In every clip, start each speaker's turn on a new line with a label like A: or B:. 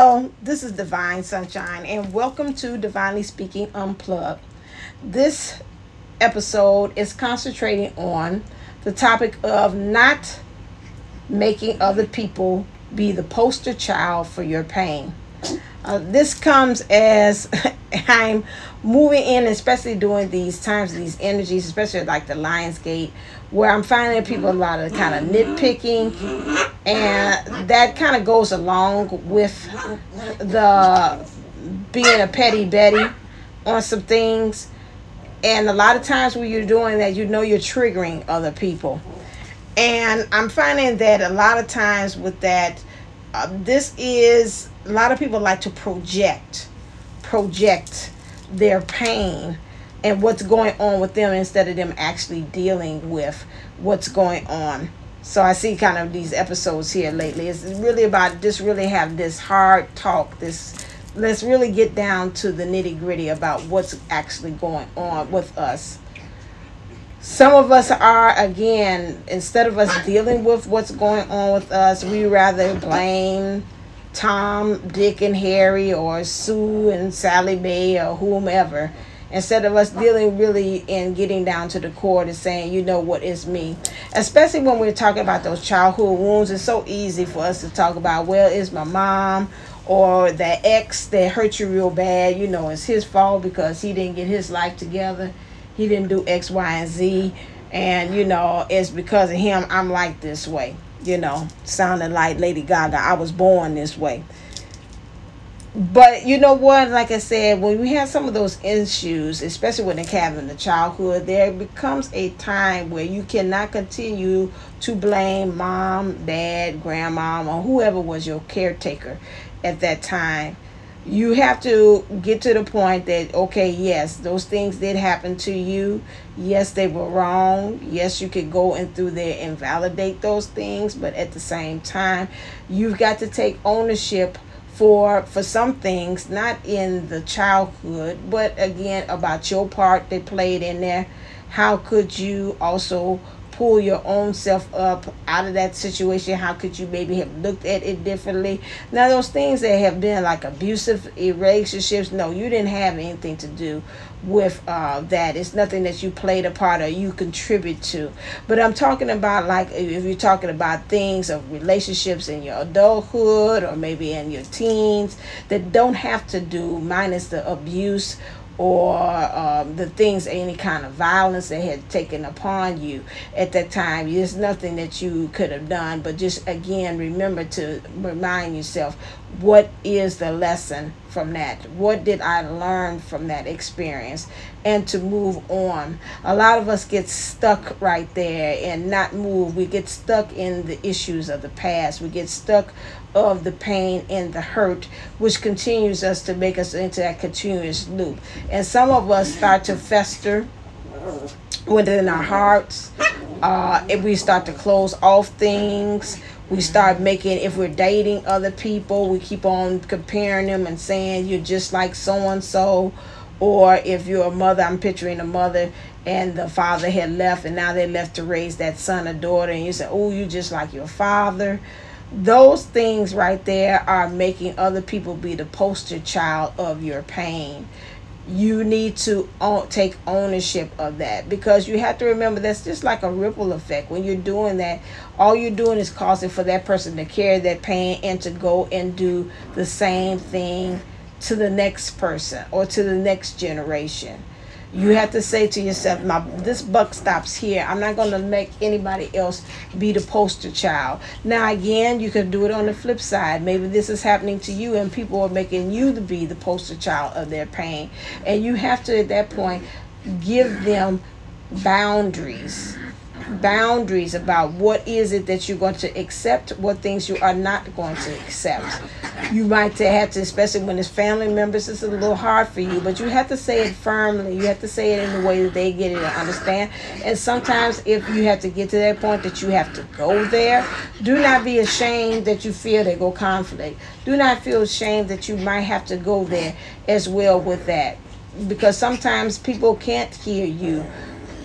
A: Hello, this is Divine Sunshine, and welcome to Divinely Speaking Unplugged. This episode is concentrating on the topic of not making other people be the poster child for your pain. Uh, this comes as I'm moving in, especially during these times, these energies, especially like the Lionsgate, where I'm finding people a lot of kind of nitpicking, and that kind of goes along with the being a petty Betty on some things. And a lot of times when you're doing that, you know you're triggering other people. And I'm finding that a lot of times with that, uh, this is a lot of people like to project, project their pain and what's going on with them instead of them actually dealing with what's going on. So I see kind of these episodes here lately. It's really about just really have this hard talk. This let's really get down to the nitty gritty about what's actually going on with us. Some of us are again instead of us dealing with what's going on with us, we rather blame Tom, Dick, and Harry, or Sue and Sally Mae, or whomever instead of us dealing really and getting down to the core and saying, you know what is me. Especially when we're talking about those childhood wounds, it's so easy for us to talk about, well, it's my mom or that ex that hurt you real bad, you know, it's his fault because he didn't get his life together. He didn't do X, Y, and Z. And, you know, it's because of him I'm like this way. You know, sounding like Lady Gaga. I was born this way but you know what? Like i said when we have some of those issues especially when they have in the childhood there becomes a time where you cannot continue to blame mom dad grandma or whoever was your caretaker at that time. You have to get to the point that okay yes those things did happen to you. Yes they were wrong. Yes you could go in through there and validate those things. But at the same time you've got to take ownership for for some things not in the childhood but again about your part that played in there. How could you also pull your own self up out of that situation? How could you maybe have looked at it differently? Now those things that have been like abusive relationships no you didn't have anything to do with uh, that. It's nothing that you played a part or you contribute to. But i'm talking about like if you're talking about things of relationships in your adulthood or maybe in your teens that don't have to do minus the abuse or um, the things, any kind of violence that had taken upon you at that time. There's nothing that you could have done, but just again, remember to remind yourself what is the lesson from that? What did I learn from that experience? And to move on. A lot of us get stuck right there and not move. We get stuck in the issues of the past. We get stuck of the pain and the hurt, which continues us to make us into that continuous loop. And some of us start to fester within our hearts. Uh, if we start to close off things, we start making, if we're dating other people, we keep on comparing them and saying you're just like so and so. Or if you're a mother, I'm picturing a mother and the father had left and now they're left to raise that son or daughter, and you say, Oh, you're just like your father. Those things right there are making other people be the poster child of your pain you need to own, take ownership of that. Because you have to remember that's just like a ripple effect. When you're doing that all you're doing is causing for that person to carry that pain and to go and do the same thing to the next person or to the next generation you have to say to yourself, "My this buck stops here. I'm not going to make anybody else be the poster child." Now, again, you can do it on the flip side. Maybe this is happening to you, and people are making you to be the poster child of their pain, and you have to at that point give them boundaries boundaries about what is it that you're going to accept, what things you are not going to accept. You might have to, especially when it's family members, it's a little hard for you, but you have to say it firmly. You have to say it in the way that they get it and understand. And sometimes, if you have to get to that point that you have to go there, do not be ashamed that you feel there go conflict. Do not feel ashamed that you might have to go there as well with that. Because sometimes people can't hear you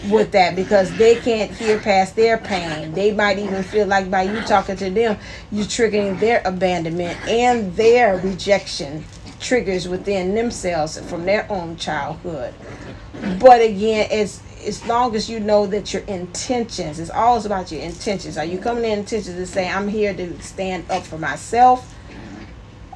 A: with that because they can't hear past their pain. They might even feel like by you talking to them, you're triggering their abandonment and their rejection triggers within themselves from their own childhood. But again, it's as long as you know that your intentions, it's always about your intentions. Are you coming in intentions to say, I'm here to stand up for myself?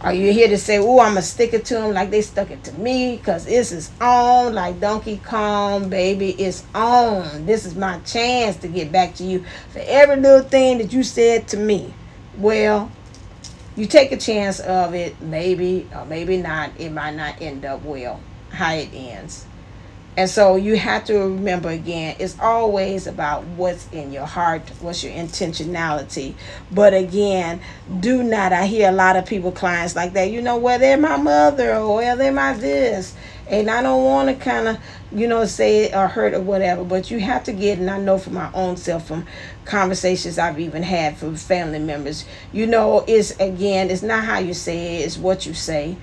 A: Are you here to say, oh, I'm going to stick it to them like they stuck it to me? Because this is on, like Donkey Kong, baby. It's on. This is my chance to get back to you for every little thing that you said to me. Well, you take a chance of it, maybe or maybe not. It might not end up well, how it ends. And so you have to remember again, it's always about what's in your heart, what's your intentionality. But again, do not, I hear a lot of people, clients like that, you know, well, they're my mother or well, they're my this. And I don't want to kind of, you know, say it or hurt or whatever, but you have to get, and I know for my own self from conversations I've even had from family members, you know, it's again, it's not how you say it, it's what you say.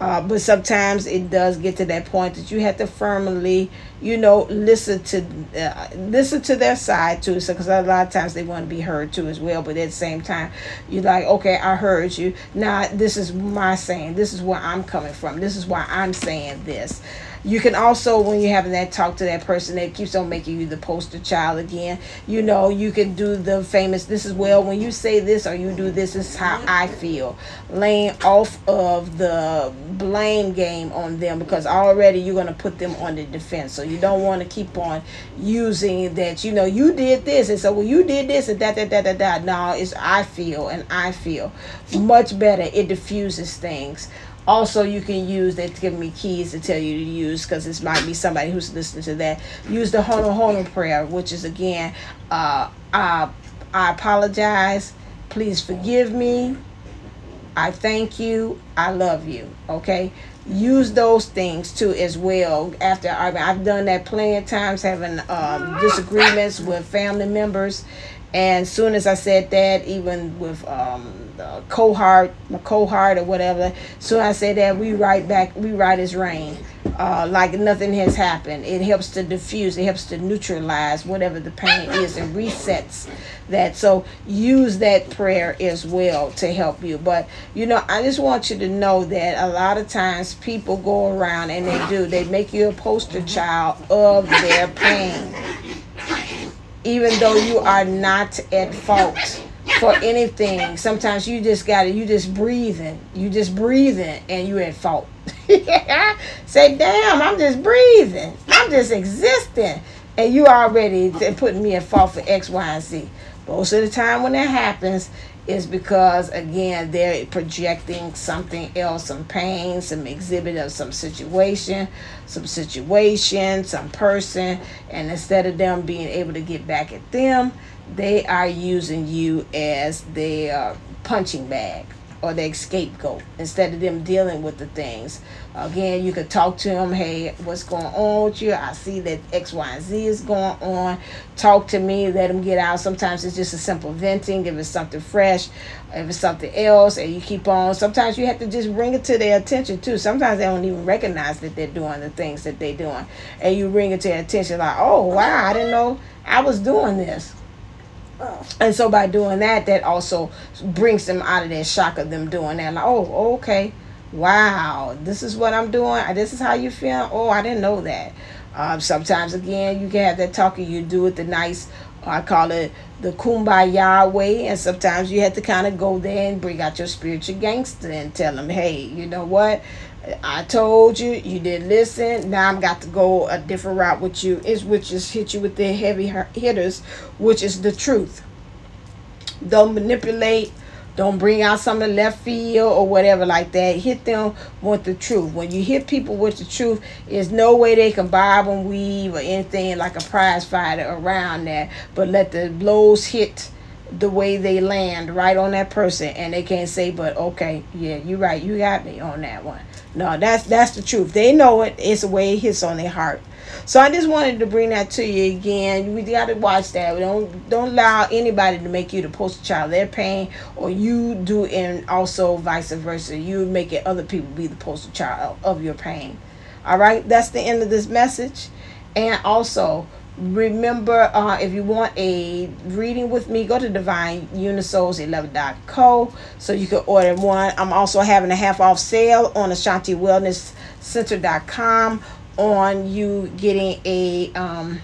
A: Uh, but sometimes it does get to that point that you have to firmly, you know, listen to uh, listen to their side too. So, because a lot of times they want to be heard too as well. But at the same time, you're like, okay, I heard you. Now this is my saying. This is where I'm coming from. This is why I'm saying this. You can also, when you're having that talk to that person that keeps on making you the poster child again, you know, you can do the famous, this is well, when you say this or you do this, this is how I feel. Laying off of the blame game on them because already you're going to put them on the defense. So you don't want to keep on using that, you know, you did this. And so, well, you did this and that, that, that, that, that. No, it's I feel and I feel. Much better. It diffuses things also you can use they give me keys to tell you to use because this might be somebody who's listening to that. Use the Ho'oponopono prayer which is again uh, uh, i apologize. Please forgive me. I thank you. I love you okay? Use those things too as well. After i've done that plenty of times having um, disagreements with family members. And soon as I said that, even with um, the cohort, my cohort or whatever, So I said that we right back, we right as rain, uh, like nothing has happened. It helps to diffuse, it helps to neutralize whatever the pain is and resets that. So use that prayer as well to help you. But you know, I just want you to know that a lot of times people go around and they do, they make you a poster child of their pain even though you are not at fault for anything. Sometimes you just got to, you just breathing. You just breathing and you at fault. Say, damn, I'm just breathing. I'm just existing. And you already putting me at fault for X, Y, and Z. Most of the time when that happens, is because again they're projecting something else some pain some exhibit of some situation some situation some person and instead of them being able to get back at them they are using you as their punching bag or the scapegoat instead of them dealing with the things. Again, you could talk to them, hey, what's going on with you? I see that X, Y, and Z is going on. Talk to me, let them get out. Sometimes it's just a simple venting, if it's something fresh, if it's something else, and you keep on. Sometimes you have to just bring it to their attention too. Sometimes they don't even recognize that they're doing the things that they're doing. And you bring it to their attention like, oh, wow, I didn't know I was doing this and so by doing that, that also brings them out of that shock of them doing that. Like, oh, okay, wow, this is what I'm doing. This is how you feel. Oh, I didn't know that. Um, sometimes again, you can have that talking. You do it the nice. I call it the kumbaya way, and sometimes you have to kind of go there and bring out your spiritual gangster and tell them, hey, you know what? I told you, you didn't listen. Now I've got to go a different route with you. Is which is hit you with the heavy hitters, which is the truth. Don't manipulate. Don't bring out some of the left field or whatever like that. Hit them with the truth. When you hit people with the truth, there's no way they can bob and weave or anything like a prize fighter around that. But let the blows hit the way they land right on that person and they can't say but okay yeah you're right you got me on that one no, that's that's the truth. They know it. It's the way it hits on their heart. So I just wanted to bring that to you again. We got to watch that. We don't don't allow anybody to make you the poster child of their pain, or you do, and also vice versa. You make it other people be the poster child of your pain. All right, that's the end of this message. And also Remember, uh, if you want a reading with me, go to divineunisouls11.co so you can order one. I'm also having a half off sale on Ashanti Wellness Center.com on you getting a um,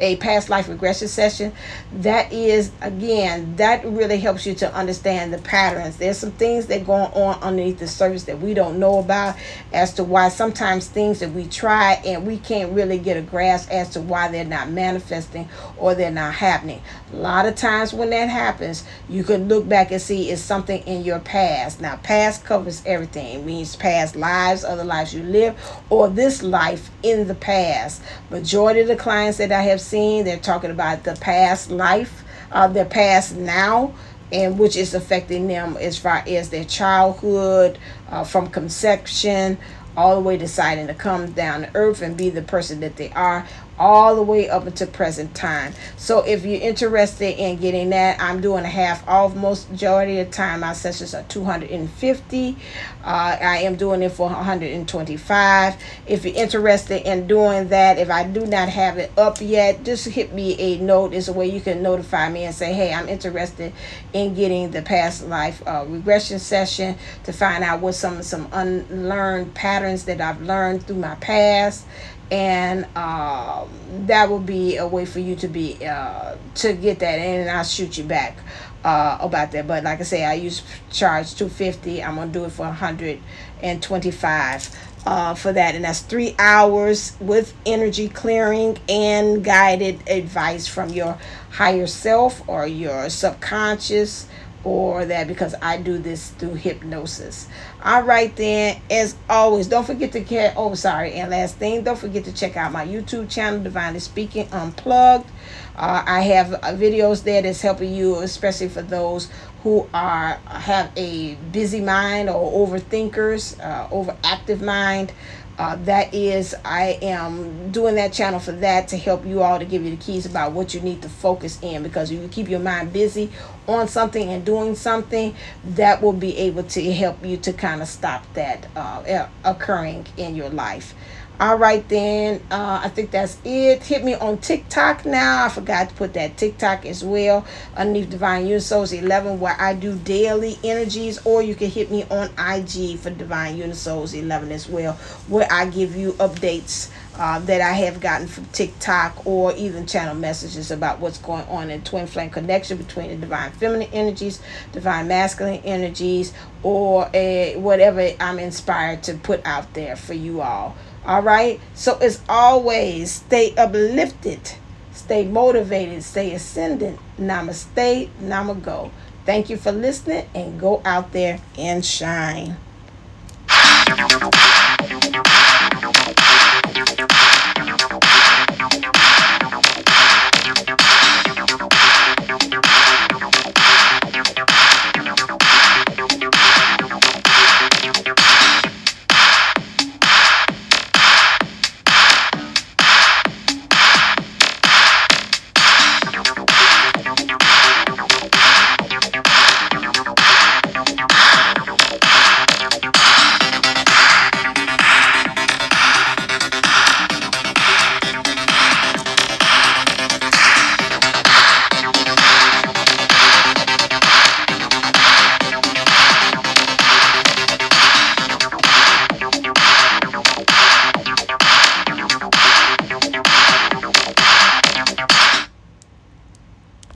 A: a past life regression session that is again that really helps you to understand the patterns. There's some things that go on underneath the surface that we don't know about as to why. Sometimes things that we try and we can't really get a grasp as to why they're not manifesting or they're not happening. A lot of times when that happens you can look back and see it's something in your past. Now past covers everything. It means past lives other lives you live or this life in the past. Majority of the clients that i have They're talking about the past life, uh, their past now, and which is affecting them as far as their childhood, uh, from conception all the way deciding to come down to earth and be the person that they are all the way up until present time. So if you're interested in getting that, I'm doing a half off most majority of the time. My sessions are 250. Uh, I am doing it for 125. If you're interested in doing that, if I do not have it up yet, just hit me a note. It's a way you can notify me and say, hey, I'm interested in getting the past life uh, regression session to find out what some some unlearned patterns that I've learned through my past and um, that will be a way for you to be uh, to get that in and I'll shoot you back uh, about that. But like I say I use charge 250 I'm gonna do it for 125 uh, for that. And that's three hours with energy clearing and guided advice from your higher self or your subconscious or that because I do this through hypnosis. All right, then, as always, don't forget to get. Oh, sorry, and last thing, don't forget to check out my YouTube channel, Divinely Speaking Unplugged. Uh, I have uh, videos there that's helping you, especially for those who are have a busy mind or overthinkers, uh, overactive mind. Uh, that is, I am doing that channel for that to help you all to give you the keys about what you need to focus in because if you keep your mind busy on something and doing something, that will be able to help you to kind of stop that uh, occurring in your life. All right, then. Uh, I think that's it. Hit me on TikTok now. I forgot to put that TikTok as well underneath Divine Unisouls 11, where I do daily energies, or you can hit me on IG for Divine Unisouls 11 as well, where I give you updates uh, that I have gotten from TikTok or even channel messages about what's going on in twin flame connection between the divine feminine energies, divine masculine energies, or a, whatever I'm inspired to put out there for you all. All right. So as always, stay uplifted, stay motivated, stay ascendant. Namaste, namago. Thank you for listening and go out there and shine.